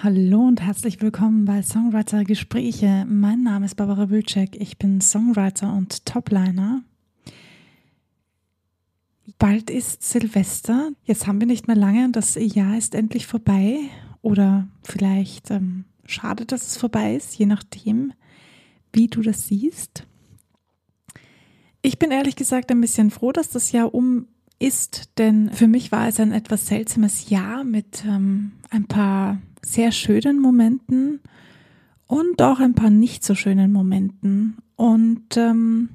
Hallo und herzlich willkommen bei Songwriter Gespräche. Mein Name ist Barbara Wilczek. Ich bin Songwriter und Topliner. Bald ist Silvester. Jetzt haben wir nicht mehr lange. Das Jahr ist endlich vorbei. Oder vielleicht ähm, schade, dass es vorbei ist, je nachdem, wie du das siehst. Ich bin ehrlich gesagt ein bisschen froh, dass das Jahr um ist, denn für mich war es ein etwas seltsames Jahr mit ähm, ein paar sehr schönen Momenten und auch ein paar nicht so schönen Momenten. Und ähm,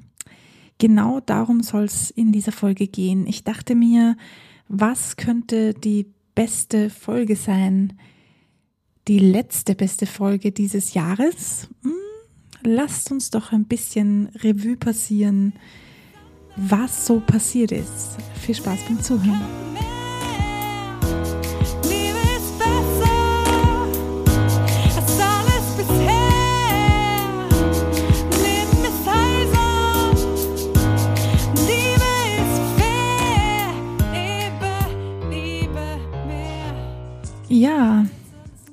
genau darum soll es in dieser Folge gehen. Ich dachte mir, was könnte die beste Folge sein? Die letzte beste Folge dieses Jahres? Hm, lasst uns doch ein bisschen Revue passieren, was so passiert ist. Viel Spaß beim Zuhören. Ja,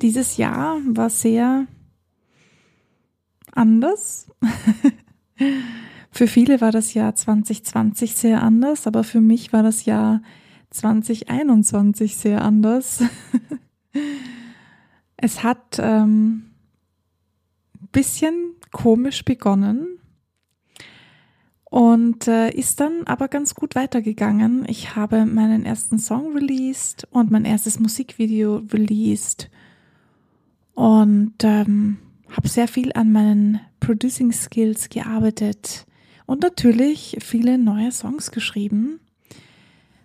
dieses Jahr war sehr anders. für viele war das Jahr 2020 sehr anders, aber für mich war das Jahr 2021 sehr anders. es hat ähm, bisschen komisch begonnen und äh, ist dann aber ganz gut weitergegangen. Ich habe meinen ersten Song released und mein erstes Musikvideo released und ähm, habe sehr viel an meinen Producing Skills gearbeitet und natürlich viele neue Songs geschrieben.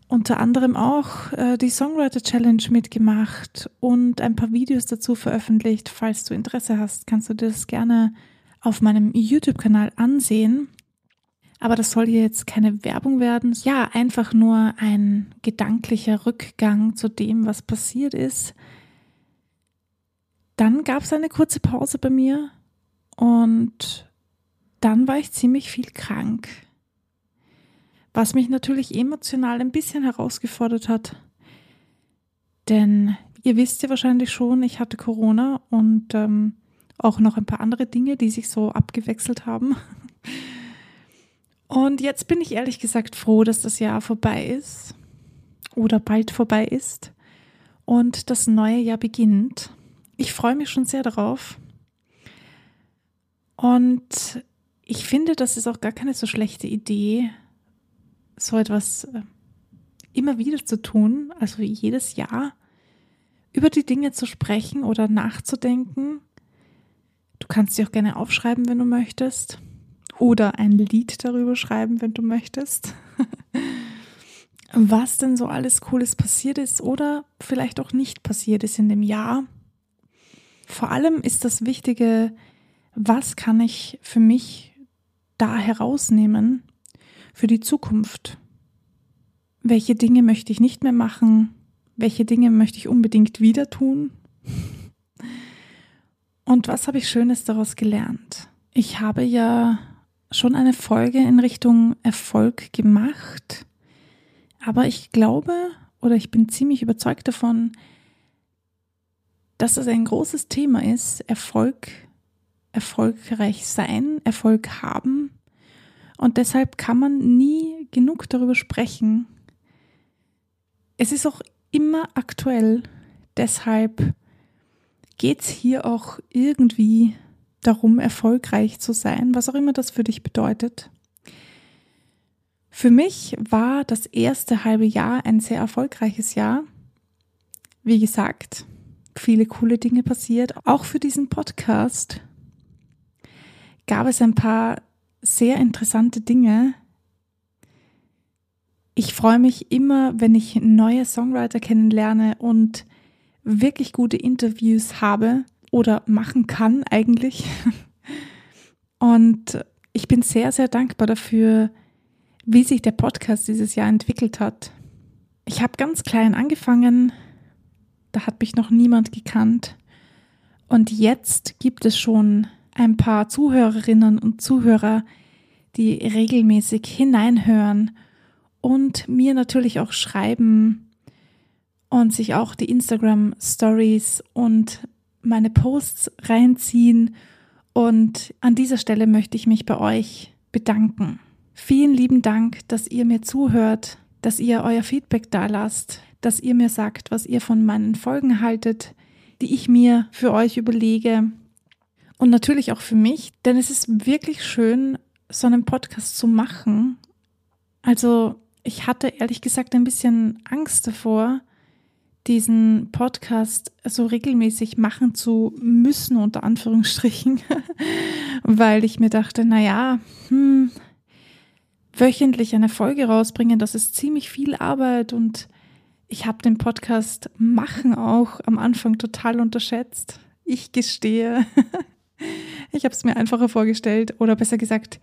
Unter anderem auch äh, die Songwriter Challenge mitgemacht und ein paar Videos dazu veröffentlicht. Falls du Interesse hast, kannst du dir das gerne auf meinem YouTube-Kanal ansehen. Aber das soll hier jetzt keine Werbung werden. Ja, einfach nur ein gedanklicher Rückgang zu dem, was passiert ist. Dann gab es eine kurze Pause bei mir und dann war ich ziemlich viel krank. Was mich natürlich emotional ein bisschen herausgefordert hat. Denn ihr wisst ja wahrscheinlich schon, ich hatte Corona und ähm, auch noch ein paar andere Dinge, die sich so abgewechselt haben. Und jetzt bin ich ehrlich gesagt froh, dass das Jahr vorbei ist oder bald vorbei ist und das neue Jahr beginnt. Ich freue mich schon sehr darauf. Und ich finde, das ist auch gar keine so schlechte Idee, so etwas äh, immer wieder zu tun, also jedes Jahr, über die Dinge zu sprechen oder nachzudenken. Du kannst sie auch gerne aufschreiben, wenn du möchtest oder ein Lied darüber schreiben, wenn du möchtest. Was denn so alles Cooles passiert ist oder vielleicht auch nicht passiert ist in dem Jahr. Vor allem ist das Wichtige, was kann ich für mich da herausnehmen für die Zukunft? Welche Dinge möchte ich nicht mehr machen? Welche Dinge möchte ich unbedingt wieder tun? Und was habe ich Schönes daraus gelernt? Ich habe ja schon eine Folge in Richtung Erfolg gemacht. Aber ich glaube oder ich bin ziemlich überzeugt davon, dass es ein großes Thema ist, Erfolg, erfolgreich sein, Erfolg haben. Und deshalb kann man nie genug darüber sprechen. Es ist auch immer aktuell. Deshalb geht es hier auch irgendwie darum, erfolgreich zu sein, was auch immer das für dich bedeutet. Für mich war das erste halbe Jahr ein sehr erfolgreiches Jahr. Wie gesagt, viele coole Dinge passiert. Auch für diesen Podcast gab es ein paar sehr interessante Dinge. Ich freue mich immer, wenn ich neue Songwriter kennenlerne und wirklich gute Interviews habe, oder machen kann eigentlich. Und ich bin sehr, sehr dankbar dafür, wie sich der Podcast dieses Jahr entwickelt hat. Ich habe ganz klein angefangen, da hat mich noch niemand gekannt. Und jetzt gibt es schon ein paar Zuhörerinnen und Zuhörer, die regelmäßig hineinhören und mir natürlich auch schreiben und sich auch die Instagram Stories und meine Posts reinziehen. Und an dieser Stelle möchte ich mich bei euch bedanken. Vielen lieben Dank, dass ihr mir zuhört, dass ihr euer Feedback da lasst, dass ihr mir sagt, was ihr von meinen Folgen haltet, die ich mir für euch überlege. Und natürlich auch für mich, denn es ist wirklich schön, so einen Podcast zu machen. Also ich hatte ehrlich gesagt ein bisschen Angst davor, diesen Podcast so regelmäßig machen zu müssen, unter Anführungsstrichen, weil ich mir dachte, na ja, hm, wöchentlich eine Folge rausbringen, das ist ziemlich viel Arbeit und ich habe den Podcast machen auch am Anfang total unterschätzt. Ich gestehe. ich habe es mir einfacher vorgestellt oder besser gesagt,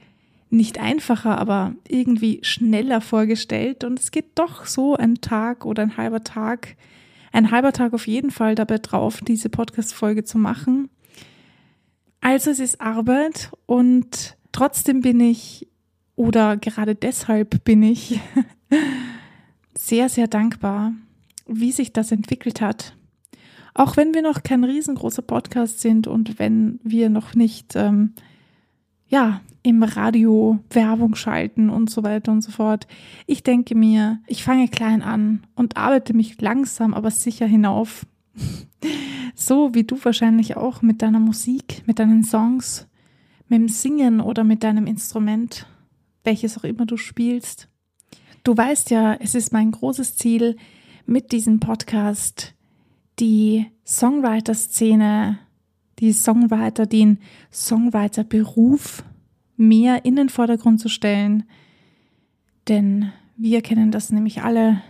nicht einfacher, aber irgendwie schneller vorgestellt. Und es geht doch so ein Tag oder ein halber Tag, ein halber Tag auf jeden Fall dabei drauf, diese Podcast-Folge zu machen. Also es ist Arbeit und trotzdem bin ich oder gerade deshalb bin ich sehr, sehr dankbar, wie sich das entwickelt hat. Auch wenn wir noch kein riesengroßer Podcast sind und wenn wir noch nicht ähm, ja, im Radio Werbung schalten und so weiter und so fort. Ich denke mir, ich fange klein an und arbeite mich langsam, aber sicher hinauf. so wie du wahrscheinlich auch mit deiner Musik, mit deinen Songs, mit dem Singen oder mit deinem Instrument, welches auch immer du spielst. Du weißt ja, es ist mein großes Ziel, mit diesem Podcast die Songwriter-Szene die Songwriter, den Songwriter-Beruf mehr in den Vordergrund zu stellen. Denn wir kennen das nämlich alle.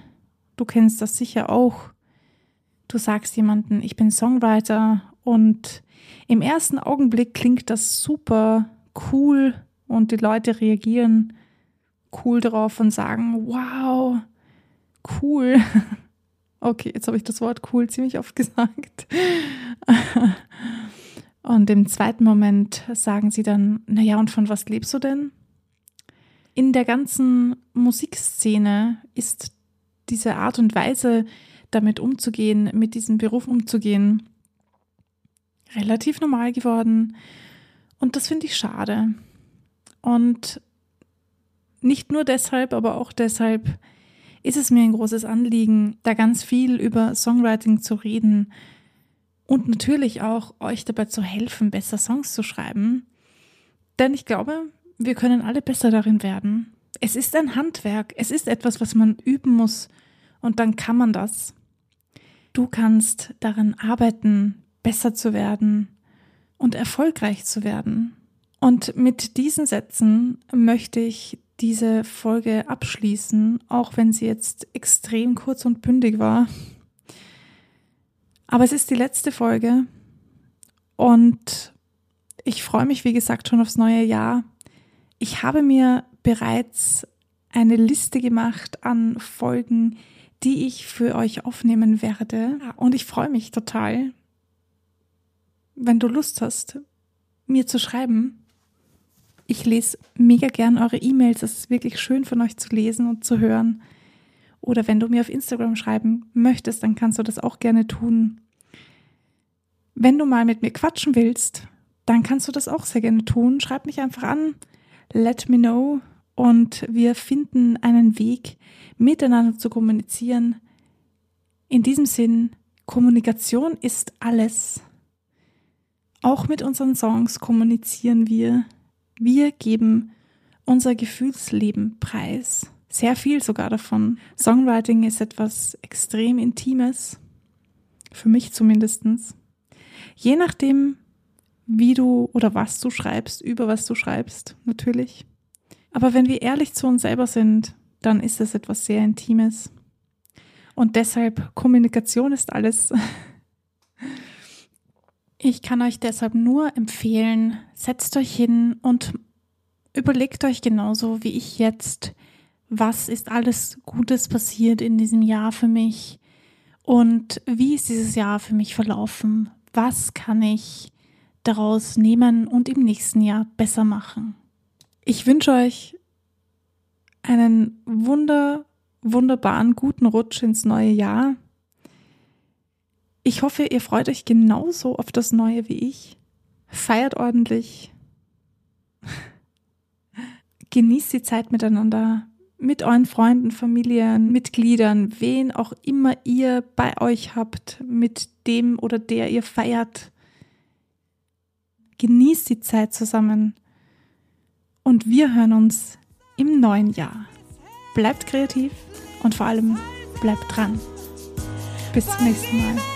Du kennst das sicher auch. Du sagst jemanden, ich bin Songwriter und im ersten Augenblick klingt das super cool und die Leute reagieren cool darauf und sagen, wow, cool. Okay, jetzt habe ich das Wort cool ziemlich oft gesagt. Und im zweiten Moment sagen sie dann, naja, und von was lebst du denn? In der ganzen Musikszene ist diese Art und Weise, damit umzugehen, mit diesem Beruf umzugehen, relativ normal geworden. Und das finde ich schade. Und nicht nur deshalb, aber auch deshalb ist es mir ein großes Anliegen, da ganz viel über Songwriting zu reden, und natürlich auch euch dabei zu helfen, besser Songs zu schreiben. Denn ich glaube, wir können alle besser darin werden. Es ist ein Handwerk, es ist etwas, was man üben muss und dann kann man das. Du kannst daran arbeiten, besser zu werden und erfolgreich zu werden. Und mit diesen Sätzen möchte ich diese Folge abschließen, auch wenn sie jetzt extrem kurz und bündig war. Aber es ist die letzte Folge und ich freue mich, wie gesagt, schon aufs neue Jahr. Ich habe mir bereits eine Liste gemacht an Folgen, die ich für euch aufnehmen werde. Und ich freue mich total, wenn du Lust hast, mir zu schreiben. Ich lese mega gern eure E-Mails. Es ist wirklich schön von euch zu lesen und zu hören. Oder wenn du mir auf Instagram schreiben möchtest, dann kannst du das auch gerne tun. Wenn du mal mit mir quatschen willst, dann kannst du das auch sehr gerne tun. Schreib mich einfach an, let me know und wir finden einen Weg, miteinander zu kommunizieren. In diesem Sinn, Kommunikation ist alles. Auch mit unseren Songs kommunizieren wir. Wir geben unser Gefühlsleben preis. Sehr viel sogar davon. Songwriting ist etwas extrem Intimes. Für mich zumindestens. Je nachdem, wie du oder was du schreibst, über was du schreibst, natürlich. Aber wenn wir ehrlich zu uns selber sind, dann ist es etwas sehr Intimes. Und deshalb, Kommunikation ist alles. Ich kann euch deshalb nur empfehlen, setzt euch hin und überlegt euch genauso wie ich jetzt, was ist alles Gutes passiert in diesem Jahr für mich und wie ist dieses Jahr für mich verlaufen? was kann ich daraus nehmen und im nächsten Jahr besser machen. Ich wünsche euch einen wunder, wunderbaren, guten Rutsch ins neue Jahr. Ich hoffe, ihr freut euch genauso auf das Neue wie ich. Feiert ordentlich. Genießt die Zeit miteinander, mit euren Freunden, Familien, Mitgliedern, wen auch immer ihr bei euch habt, mit dem oder der ihr feiert. Genießt die Zeit zusammen. Und wir hören uns im neuen Jahr. Bleibt kreativ und vor allem bleibt dran. Bis zum nächsten Mal.